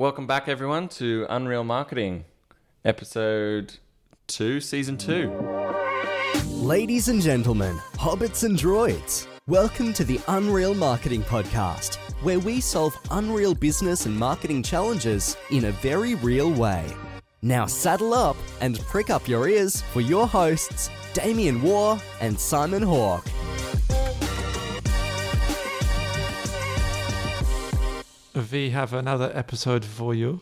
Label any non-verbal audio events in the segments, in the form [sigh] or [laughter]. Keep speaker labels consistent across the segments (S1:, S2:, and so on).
S1: Welcome back, everyone, to Unreal Marketing, episode two, season two.
S2: Ladies and gentlemen, hobbits and droids, welcome to the Unreal Marketing Podcast, where we solve unreal business and marketing challenges in a very real way. Now saddle up and prick up your ears for your hosts, Damien Waugh and Simon Hawk.
S3: We have another episode for you.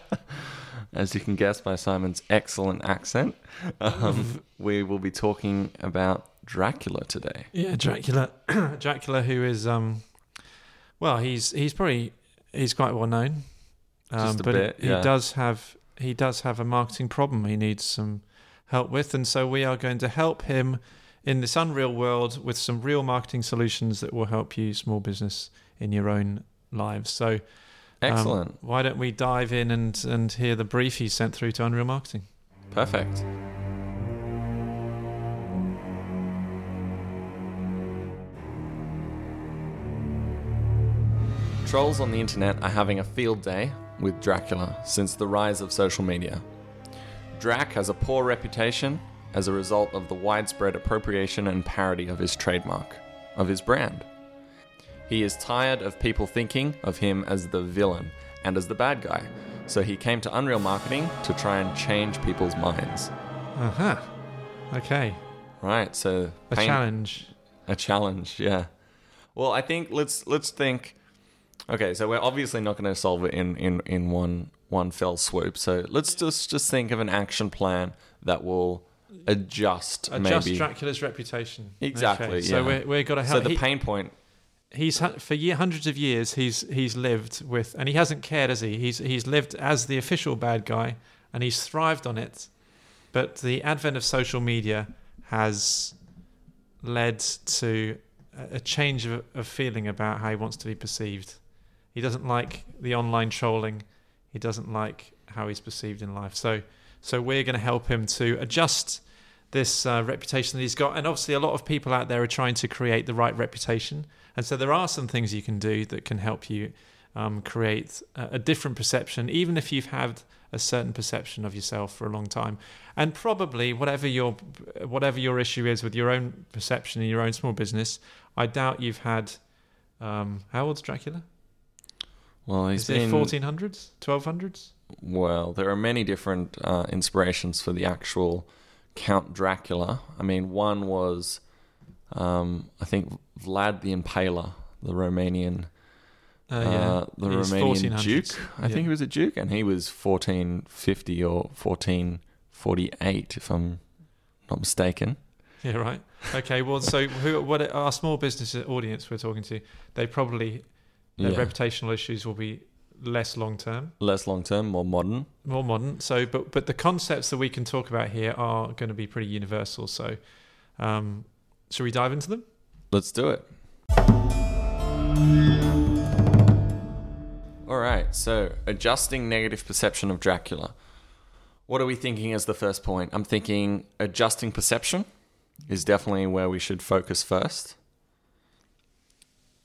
S3: [laughs]
S1: As you can guess by Simon's excellent accent, um, we will be talking about Dracula today.
S3: Yeah, Dracula. [clears throat] Dracula, who is um, well, he's he's probably he's quite well known, um,
S1: Just a
S3: but
S1: bit,
S3: he
S1: yeah.
S3: does have he does have a marketing problem. He needs some help with, and so we are going to help him in this unreal world with some real marketing solutions that will help you small business in your own lives. So. um,
S1: Excellent.
S3: why don't we dive in and, and hear the brief he sent through to Unreal Marketing?
S1: Perfect. Trolls on the internet are having a field day with Dracula since the rise of social media. Drac has a poor reputation as a result of the widespread appropriation and parody of his trademark, of his brand. He is tired of people thinking of him as the villain and as the bad guy, so he came to Unreal Marketing to try and change people's minds.
S3: Uh-huh. Okay.
S1: Right, so
S3: A
S1: paint-
S3: challenge.
S1: a challenge, yeah. Well, I think let's let's think. Okay, so we're obviously not going to solve it in, in, in one one fell swoop. So let's just just think of an action plan that will adjust,
S3: Adjust
S1: maybe.
S3: Dracula's reputation.
S1: Exactly,
S3: Okay, So we're, we're got to help.
S1: so the
S3: he-
S1: pain point.
S3: He's for year, hundreds of years. He's he's lived with, and he hasn't cared, has he? He's he's lived as the official bad guy, and he's thrived on it. But the advent of social media has led to a- change of, of feeling about how he wants to be perceived. He doesn't like the online trolling. He doesn't like how he's perceived in life. So, so we're going to help him to adjust this uh, reputation that he's got. And obviously, a lot of people out there are trying to create the right reputation. And so, there are some things you can do that can help you um, create a, a different perception, even if you've had a certain perception of yourself for a long time. And probably, whatever your whatever your issue is with your own perception in your own small business, I doubt you've had. Um, how old's Dracula?
S1: Well, he's
S3: Is
S1: been
S3: 1400s, 1200s?
S1: well. There are many different uh, inspirations for the actual Count Dracula. I mean, one was, um, I think, Vlad the Impaler, the Romanian
S3: Uh,
S1: uh, the
S3: He's
S1: Romanian Duke. I
S3: Yeah.
S1: think he was a Duke, and he was 1450 or 1448, if I'm not mistaken.
S3: Yeah, right. Okay, well, so [laughs] who, what our small business audience we're talking to, they probably their
S1: Yeah.
S3: reputational issues will be less long term,
S1: Less long term, more modern.
S3: more modern. So, but but the concepts that we can talk about here are going to be pretty universal. So, um, shall we dive into them?
S1: Let's do it. All right, so adjusting negative perception of Dracula. What are we thinking as the first point? I'm thinking adjusting perception is definitely where we should focus first.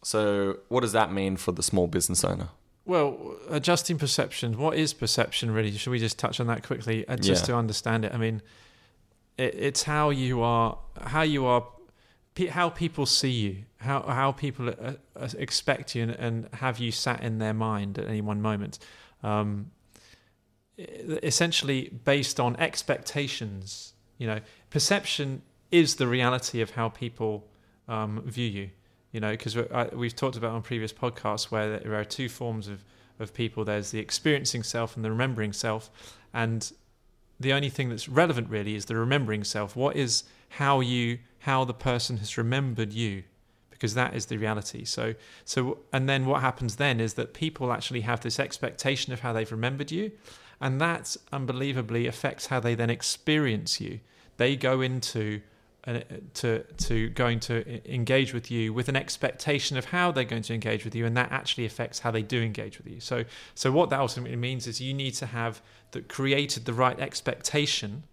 S1: So, what does that mean for the small business owner?
S3: Well, adjusting perception. What is perception really? Should we just touch on that quickly, uh, just
S1: Yeah.
S3: to understand it? I mean, it, it's how you are, how you are, pe- how people see you, how how people uh, uh, expect you, and, and have you sat in their mind at any one moment. Um, essentially, based on expectations. You know, perception is the reality of how people um, view you you know because we've talked about on previous podcasts where there are two forms of, of people. There's the experiencing self and the remembering self. And the only thing that's relevant really is the remembering self. What is how you how the person has remembered you? Because that is the reality. So so and then what happens then is that people actually have this expectation of how they've remembered you. And that unbelievably affects how they then experience you. They go into Uh, to to going to e- engage with you with an expectation of how they're going to engage with you, and that actually affects how they do engage with you. So so what that ultimately means is you need to have that created the right expectation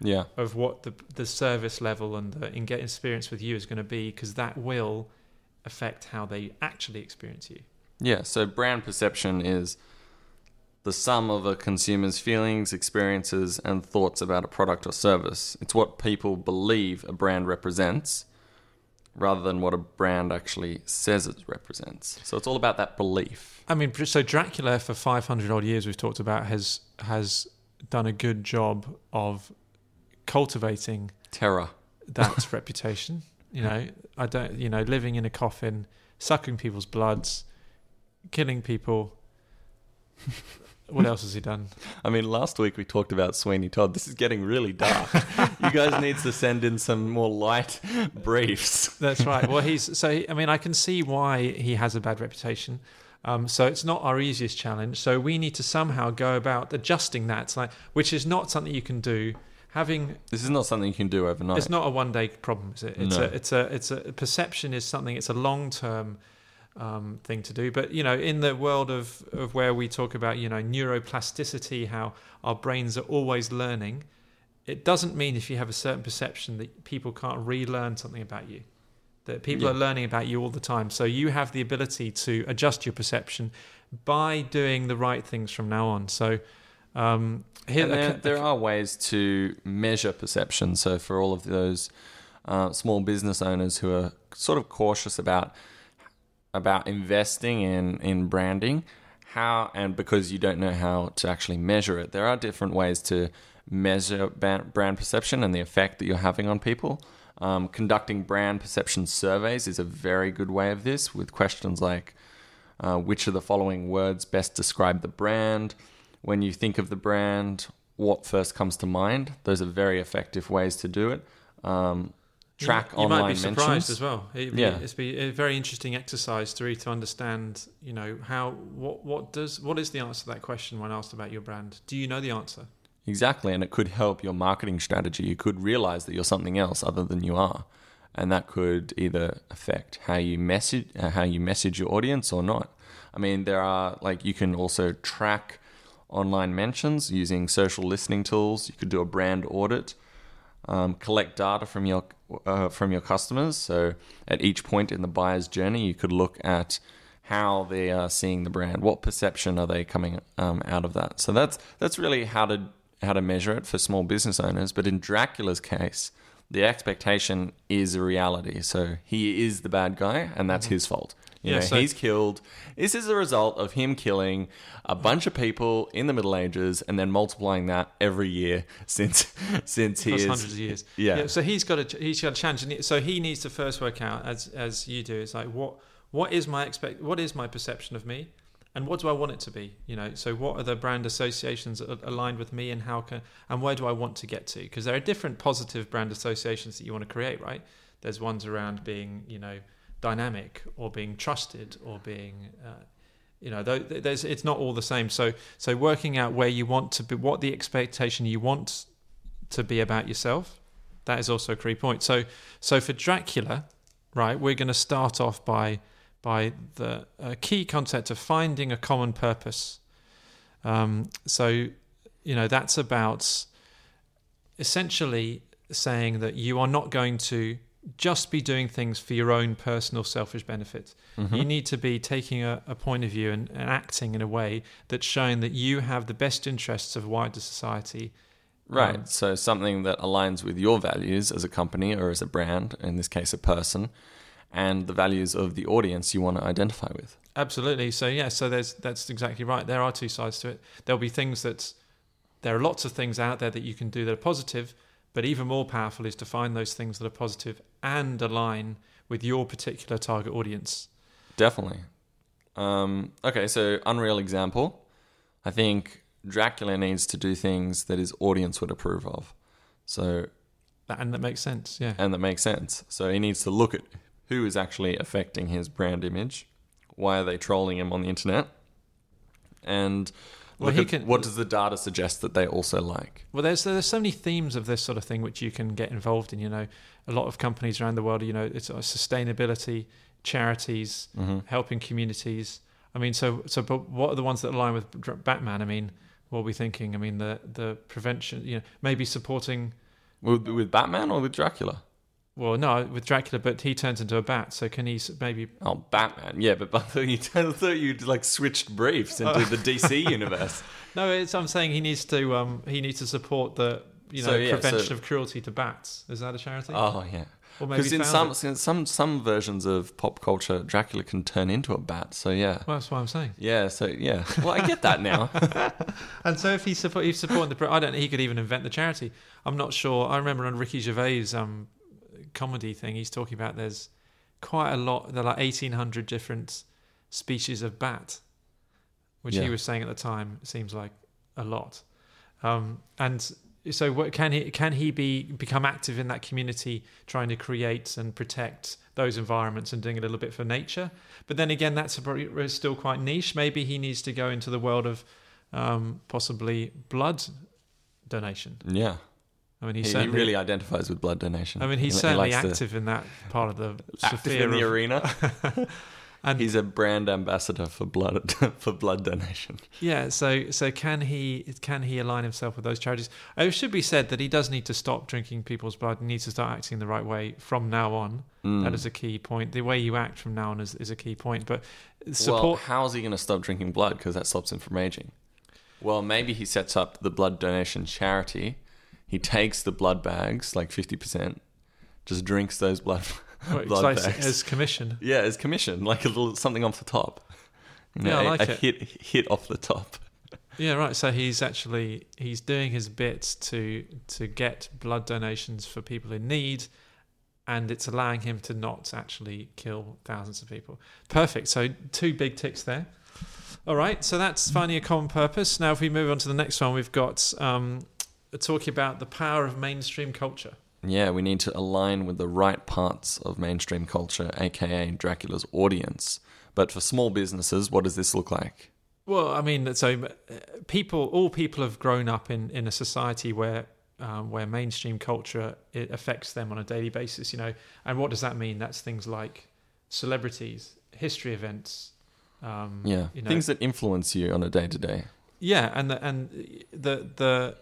S1: Yeah.
S3: of what the the service level and the engage experience with you is going to be, because that will affect how they actually experience you.
S1: Yeah, so brand perception is the sum of a consumer's feelings, experiences, and thoughts about a product or service. It's what people believe a brand represents rather than what a brand actually says it represents. So it's all about that belief.
S3: I mean, so Dracula for 500 odd years we've talked about has has done a good job of cultivating
S1: Terror.
S3: that [laughs] reputation. You know, I don't. You know, living in a coffin, sucking people's bloods, killing people. What else has he done?
S1: I mean, last week we talked about Sweeney Todd. This is getting really dark. you guys need to send in some more light briefs.
S3: That's right. Well, he's so. I mean, I can see why he has a bad reputation. Um, so it's not our easiest challenge. So we need to somehow go about adjusting that, like, which is not something you can do. Having
S1: This is not something you can do overnight.
S3: it's not a one day problem, is it? It's
S1: No.
S3: a it's a it's a perception is something. It's a long term um, thing to do. But you know, in the world of of where we talk about you know neuroplasticity, how our brains are always learning, it doesn't mean if you have a certain perception that people can't relearn something about you. That people
S1: Yeah.
S3: are learning about you all the time. So you have the ability to adjust your perception by doing the right things from now on. So. Um, here,
S1: there, there are ways to measure perception. So for all of those uh, small business owners who are sort of cautious about about investing in in branding, how and because you don't know how to actually measure it, there are different ways to measure brand perception and the effect that you're having on people. Um, conducting brand perception surveys is a very good way of this, with questions like uh, which of the following words best describe the brand? When you think of the brand, what first comes to mind? Those are very effective ways to do it. Um, track
S3: you, you
S1: online
S3: might be surprised
S1: mentions.
S3: as well. It'd be,
S1: Yeah.
S3: it's be a very interesting exercise to really to understand. You know how what what does what is the answer to that question when asked about your brand? Do you know the answer?
S1: Exactly, and it could help your marketing strategy. You could realize that you're something else other than you are, and that could either affect how you message uh, how you message your audience or not. I mean, there are like you can also track online mentions using social listening tools. You could do a brand audit, um, collect data from your uh, from your customers. So at each point in the buyer's journey, you could look at how they are seeing the brand. What perception are they coming um, out of that? So that's that's really how to how to measure it for small business owners. But in Dracula's case, the expectation is a reality. So he is the bad guy, and that's his fault. You
S3: Yeah,
S1: know,
S3: so-
S1: he's killed. This is a result of him killing a bunch of people in the Middle Ages and then multiplying that every year since [laughs] since he is
S3: hundreds of years. [laughs]
S1: Yeah.
S3: So he's got a he's got a challenge. So he needs to first work out as as you do. It's like what what is my expect what is my perception of me, and what do I want it to be? You know. So what are the brand associations aligned with me, and how can and where do I want to get to? Because there are different positive brand associations that you want to create, right? There's ones around being you know dynamic or being trusted or being uh, you know there's it's not all the same. So so working out where you want to be what the expectation you want to be about yourself that is also a key point. So so for dracula right we're going to start off by by the uh, key concept of finding a common purpose. Um, so you know that's about essentially saying that you are not going to just be doing things for your own personal selfish benefit.
S1: Mm-hmm.
S3: You need to be taking a, a point of view and, and acting in a way that's showing that you have the best interests of wider society.
S1: Right.
S3: Um,
S1: so something that aligns with your values as a company or as a brand, in this case, a person, and the values of the audience you want to identify with.
S3: Absolutely. So yeah, so there's that's exactly right. There are two sides to it. There'll be things that there are lots of things out there that you can do that are positive, but even more powerful is to find those things that are positive and align with your particular target audience.
S1: Definitely. Um, okay, so unreal example. I think Dracula needs to do things that his audience would approve of. So,
S3: and that makes sense. Yeah.
S1: and that makes sense. So he needs to look at who is actually affecting his brand image. Why are they trolling him on the internet? And
S3: Well,
S1: look
S3: he
S1: at
S3: can-
S1: what does the data suggest that they also like?
S3: Well, there's there's so many themes of this sort of thing which you can get involved in. You know, a lot of companies around the world. You know, it's uh, sustainability, charities,
S1: Mm-hmm.
S3: helping communities. I mean, so so but what are the ones that align with Batman? I mean, what are we thinking? I mean, the the prevention. You know, maybe supporting.
S1: With, with Batman or with Dracula?
S3: Well, no, with Dracula, but he turns into a bat. So can he maybe?
S1: Oh, Batman. Yeah, but I thought [laughs] you, I thought you'd like switched briefs into the DC [laughs] universe.
S3: No, it's, I'm saying he needs to. Um, he needs to support the you know
S1: So, yeah,
S3: prevention
S1: so-
S3: of cruelty to bats. Is that a charity?
S1: Oh yeah. Because in some in some some versions of pop culture, Dracula can turn into a bat. So yeah,
S3: Well, that's what I'm saying.
S1: yeah. So yeah. Well, I get that now. [laughs]
S3: And so if he's support, he's supporting the, I don't. He could even invent the charity. I'm not sure. I remember on Ricky Gervais' um, comedy thing, he's talking about there's quite a lot. There are like 1,800 different species of bat, which
S1: Yeah.
S3: he was saying at the time seems like a lot. Um, and so, what, can he can he be become active in that community, trying to create and protect those environments and doing a little bit for nature? But then again, that's a, still quite niche. Maybe he needs to go into the world of um, possibly blood donation.
S1: yeah.
S3: I mean,
S1: He,
S3: he's
S1: he really identifies with blood donation.
S3: I mean, he's
S1: He- he
S3: certainly active in that part of the
S1: active in the
S3: of-
S1: arena. [laughs]
S3: And
S1: He's a brand ambassador for blood [laughs] for blood donation.
S3: Yeah, so so can he can he align himself with those charities? Oh, It should be said that he does need to stop drinking people's blood. He needs to start acting the right way from now on.
S1: Mm.
S3: That is a key point. The way you act from now on is, is a key point. But
S1: Well,
S3: support.
S1: how's he going to stop drinking blood? Because that stops him from aging. Well, maybe he sets up the blood donation charity. He takes the blood bags, like fifty percent, just drinks those blood [laughs]
S3: it's
S1: blood
S3: like
S1: bags.
S3: as commission.
S1: yeah, as commission, like a little something off the top. You
S3: Yeah, I
S1: a-
S3: like
S1: a
S3: it.
S1: hit hit off the top.
S3: Yeah, right. So he's actually he's doing his bit to to get blood donations for people in need, and it's allowing him to not actually kill thousands of people. Perfect. So two big ticks there. All right. So that's finding a common purpose. Now, if we move on to the next one, we've got um, talking about the power of mainstream culture.
S1: Yeah, we need to align with the right parts of mainstream culture, aka Dracula's audience. But for small businesses, what does this look like?
S3: Well, I mean, so uh, people, all people have grown up in, in a society where um, where mainstream culture it affects them on a daily basis, you know. And what does that mean? That's things like celebrities, history events, um,
S1: Yeah,
S3: you know,
S1: things that influence you on a day to day.
S3: yeah, and the and the the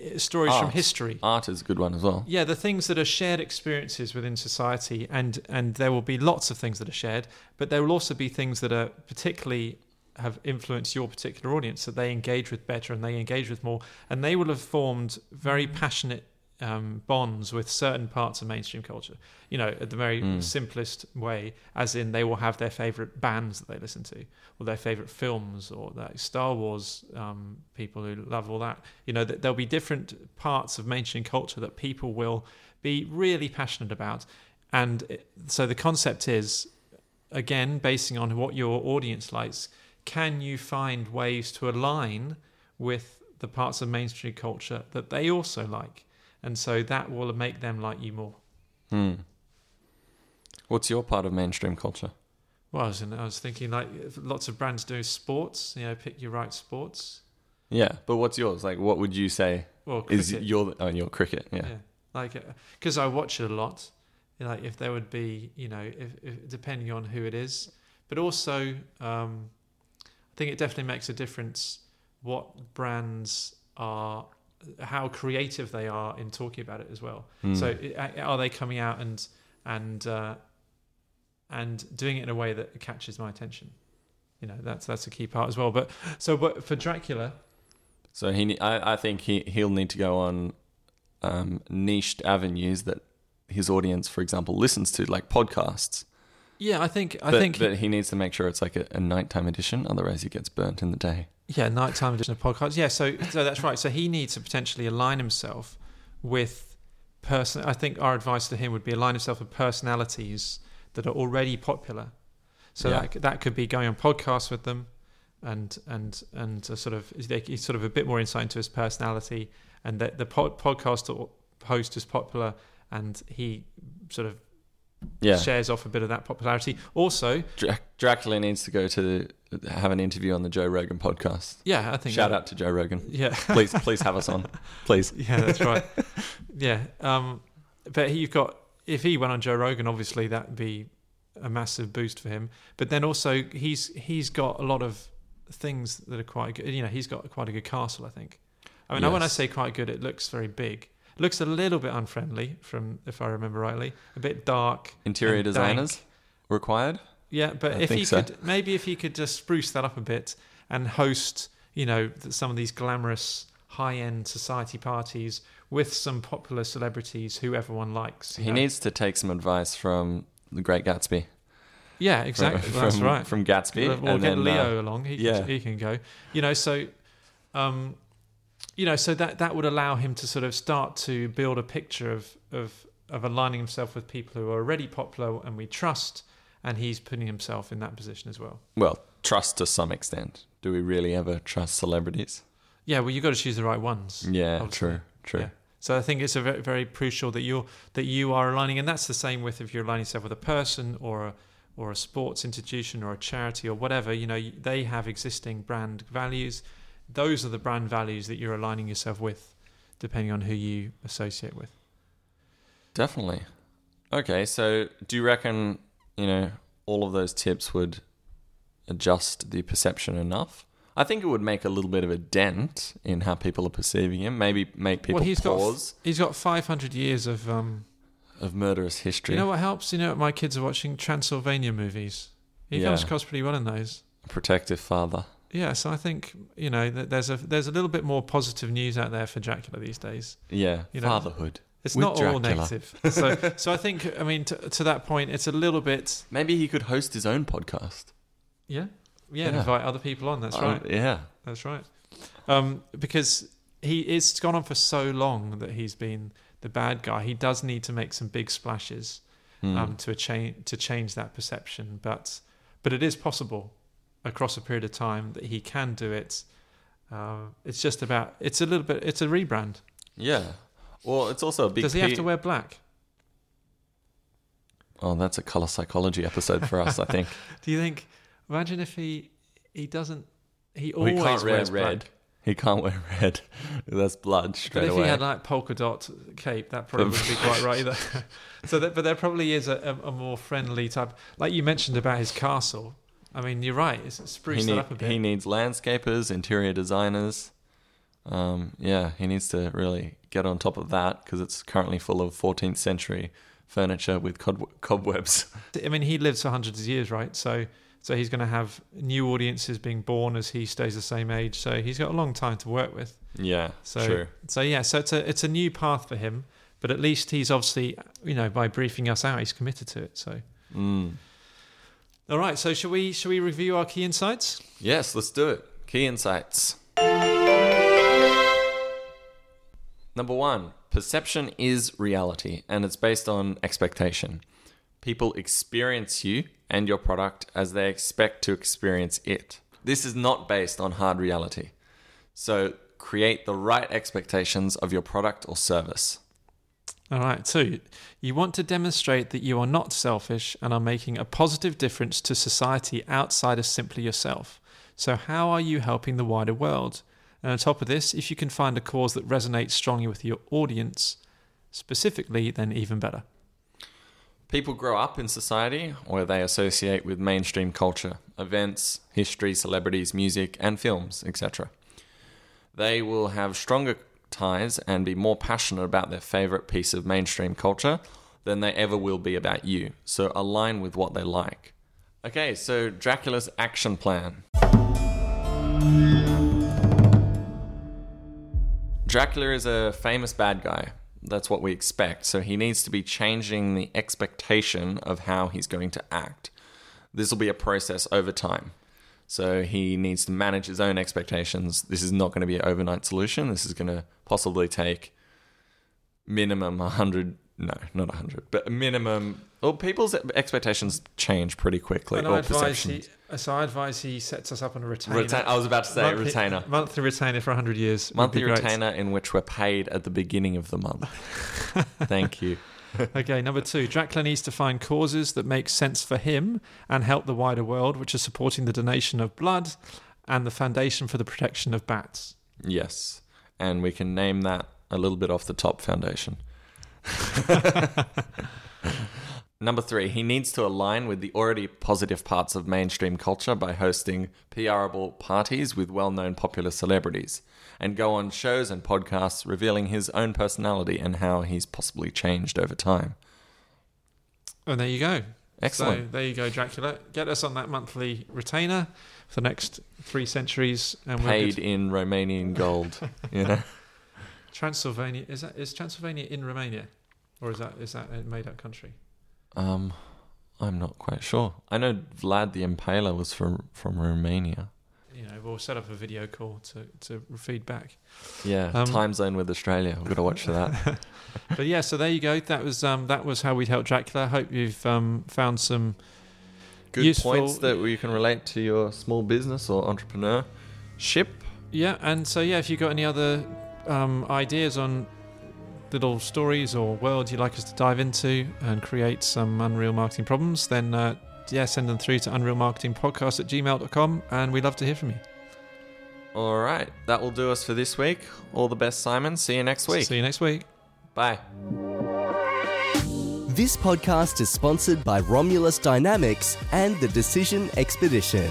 S3: uh, stories from history.
S1: Art is a good one as well.
S3: Yeah, the things that are shared experiences within society, and and there will be lots of things that are shared, but there will also be things that are particularly have influenced your particular audience that they engage with better and they engage with more, and they will have formed very passionate um, bonds with certain parts of mainstream culture. You know, at the very
S1: Mm.
S3: simplest way, as in they will have their favorite bands that they listen to, or their favorite films, or like Star Wars um, people who love all that. You know, that there'll be different parts of mainstream culture that people will be really passionate about, and it- so the concept is, again, basing on what your audience likes, can you find ways to align with the parts of mainstream culture that they also like? And so that will make them like you more.
S1: Hmm. What's your part of mainstream culture?
S3: Well, I was, I was thinking like lots of brands do sports, you know, pick your right sports.
S1: Yeah, but what's yours? Like, what would you say
S3: Well,
S1: is your oh, your cricket? Yeah.
S3: yeah. Like, because I watch it a lot. Like, if there would be, you know, if, if depending on who it is, but also, um, I think it definitely makes a difference what brands are, how creative they are in talking about it as well.
S1: Hmm.
S3: So, are they coming out and and uh, and doing it in a way that catches my attention? You know, that's that's a key part as well. But so, but for Dracula,
S1: So he, I, I think he he'll need to go on um, niched avenues that his audience, for example, listens to, like podcasts.
S3: yeah, I think I
S1: but,
S3: think
S1: but he needs to make sure it's like a, a nighttime edition, otherwise he gets burnt in the day.
S3: Yeah, nighttime edition of podcasts. Yeah, so so that's right. So he needs to potentially align himself with person. I think our advice to him would be align himself with personalities that are already popular. So
S1: Yeah.
S3: that that could be going on podcasts with them, and and and sort of they- he's sort of a bit more insight into his personality, and that the pod, podcast host is popular, and he sort of
S1: Yeah,
S3: shares off a bit of that popularity. Also,
S1: Dra- Dracula needs to go to have an interview on the Joe Rogan podcast.
S3: yeah, I think
S1: Shout
S3: that-
S1: out to Joe Rogan.
S3: Yeah, [laughs]
S1: Please, please have us on, [laughs] please.
S3: Yeah, that's right. [laughs] yeah, um, but you've got if he went on Joe Rogan, obviously that'd be a massive boost for him. But then also he's he's got a lot of things that are quite good. You know, he's got quite a good castle. I think. I mean, when I say quite good, it looks very big. looks a little bit unfriendly from if I remember rightly, a bit dark.
S1: Interior designers
S3: dank.
S1: required.
S3: Yeah, but
S1: I
S3: if he
S1: so.
S3: could, maybe if he could just spruce that up a bit and host, you know, some of these glamorous high-end society parties with some popular celebrities who everyone likes.
S1: He
S3: know.
S1: needs to take some advice from the Great Gatsby.
S3: yeah, exactly.
S1: From,
S3: That's right.
S1: From Gatsby.
S3: We'll get
S1: then, uh,
S3: Leo along. He,
S1: yeah.
S3: can, he can go. You know, so, um, you know, so that that would allow him to sort of start to build a picture of of of aligning himself with people who are already popular and we trust, and he's putting himself in that position as well.
S1: well, trust to some extent. Do we really ever trust celebrities?
S3: Yeah, well, you've got to choose the right ones.
S1: Yeah,
S3: obviously.
S1: true, true.
S3: Yeah. So I think it's a very, very crucial that you're that you are aligning, and that's the same with if you're aligning yourself with a person or a or a sports institution or a charity or whatever. You know, they have existing brand values. Those are the brand values that you're aligning yourself with, depending on who you associate with.
S1: Definitely. Okay, so do you reckon, you know, all of those tips would adjust the perception enough? I think it would make a little bit of a dent in how people are perceiving him. Maybe make people
S3: well, he's
S1: pause
S3: got he's got 500 years of. Um,
S1: of murderous history.
S3: you know what helps? You know, what my kids are watching Transylvania movies. He
S1: Yeah.
S3: comes across pretty well in those.
S1: Protective father.
S3: Yeah, so I think you know there's a there's a little bit more positive news out there for Dracula these days.
S1: Yeah,
S3: You know,
S1: fatherhood.
S3: It's not all negative. So so I think I mean to, to that point, it's a little bit
S1: Maybe he could host his own podcast.
S3: yeah yeah, and
S1: Yeah.
S3: invite other people on. That's
S1: Um,
S3: right.
S1: Yeah.
S3: That's right. Um, because he it's gone on for so long that he's been the bad guy. He does need to make some big splashes
S1: Hmm.
S3: um, to a change to change that perception. But but it is possible across a period of time that he can do it. Uh, it's just about it's a little bit it's a rebrand.
S1: yeah. Well, it's also a big.
S3: Does he have to wear black?
S1: Oh, that's a color psychology episode for us. I think [laughs]
S3: Do you think? Imagine if he he doesn't. He always
S1: can't wear
S3: wears
S1: red.
S3: black.
S1: He can't wear red. [laughs] That's blood straight But
S3: if
S1: away.
S3: he had like polka dot cape, that probably wouldn't be quite right either. [laughs] so, that, but there probably is a, a, a more friendly type, like you mentioned about his castle. I mean, you're right. It's spruce
S1: he,
S3: that
S1: need-
S3: up a bit.
S1: he needs landscapers, interior designers. Um, yeah, he needs to really get on top of that because it's currently full of 14th century furniture with cob- cobwebs. [laughs]
S3: I mean, he lives for hundreds of years, right? So, so he's going to have new audiences being born as he stays the same age. So he's got a long time to work with.
S1: Yeah,
S3: So,
S1: true.
S3: so yeah, so it's a it's a new path for him. But at least he's obviously, you know, by briefing us out, he's committed to it. So,
S1: Mm.
S3: all right. So, shall we shall we review our key insights?
S1: Yes, let's do it. Key insights. Number one, perception is reality and it's based on expectation. People experience you and your product as they expect to experience it. This is not based on hard reality. So create the right expectations of your product or service.
S3: All right. Two, you want to demonstrate that you are not selfish and are making a positive difference to society outside of simply yourself. So, how are you helping the wider world? And on top of this, if you can find a cause that resonates strongly with your audience specifically, then even better.
S1: People grow up in society where they associate with mainstream culture, events, history, celebrities, music, and films, etc. They will have stronger ties and be more passionate about their favorite piece of mainstream culture than they ever will be about you. So align with what they like. Okay, so Dracula's action plan. Dracula is a famous bad guy. That's what we expect. So he needs to be changing the expectation of how he's going to act. This will be a process over time. So he needs to manage his own expectations. This is not going to be an overnight solution. This is going to possibly take minimum 100 no, not 100, but a minimum well people's expectations change pretty quickly
S3: And I
S1: or
S3: advise, he, so I advise he sets us up on a retainer.
S1: Retain- I was about to say
S3: monthly,
S1: retainer.
S3: Monthly retainer for 100 years.
S1: Monthly
S3: great.
S1: retainer in which we're paid at the beginning of the month. [laughs] Thank you.
S3: Okay, number two, Dracula needs to find causes that make sense for him and help the wider world, which are supporting the donation of blood and the foundation for the protection of bats.
S1: Yes. And we can name that a little bit off the top foundation. [laughs] Number three, he needs to align with the already positive parts of mainstream culture by hosting PRable parties with well known popular celebrities and go on shows and podcasts revealing his own personality and how he's possibly changed over time.
S3: And there you go.
S1: Excellent.
S3: So there you go, Dracula. Get us on that monthly retainer for the next three centuries, and we're
S1: Paid
S3: good.
S1: in Romanian gold, you know? [laughs]
S3: Transylvania is that is Transylvania in Romania, or is that is that a made up country?
S1: Um, I'm not quite sure. I know Vlad the Impaler was from, from Romania.
S3: You know, we'll set up a video call to to feed back.
S1: Yeah,
S3: Um,
S1: time zone with Australia. We've got to watch for that. [laughs] [laughs]
S3: but yeah, so there you go. That was um that was how we'd help Dracula. I hope you've um found some
S1: Good
S3: Useful-
S1: points that you can relate to your small business or entrepreneurship.
S3: Yeah, and so yeah, if you've got any other um, ideas on little stories or worlds you'd like us to dive into and create some Unreal Marketing problems, then uh, yeah, send them through to unrealmarketingpodcast at gmail.com and we'd love to hear from you.
S1: All right, that will do us for this week. All the best, Simon. See you next week.
S3: See you next week.
S1: Bye.
S2: This podcast is sponsored by Romulus Dynamics and the Decision Expedition.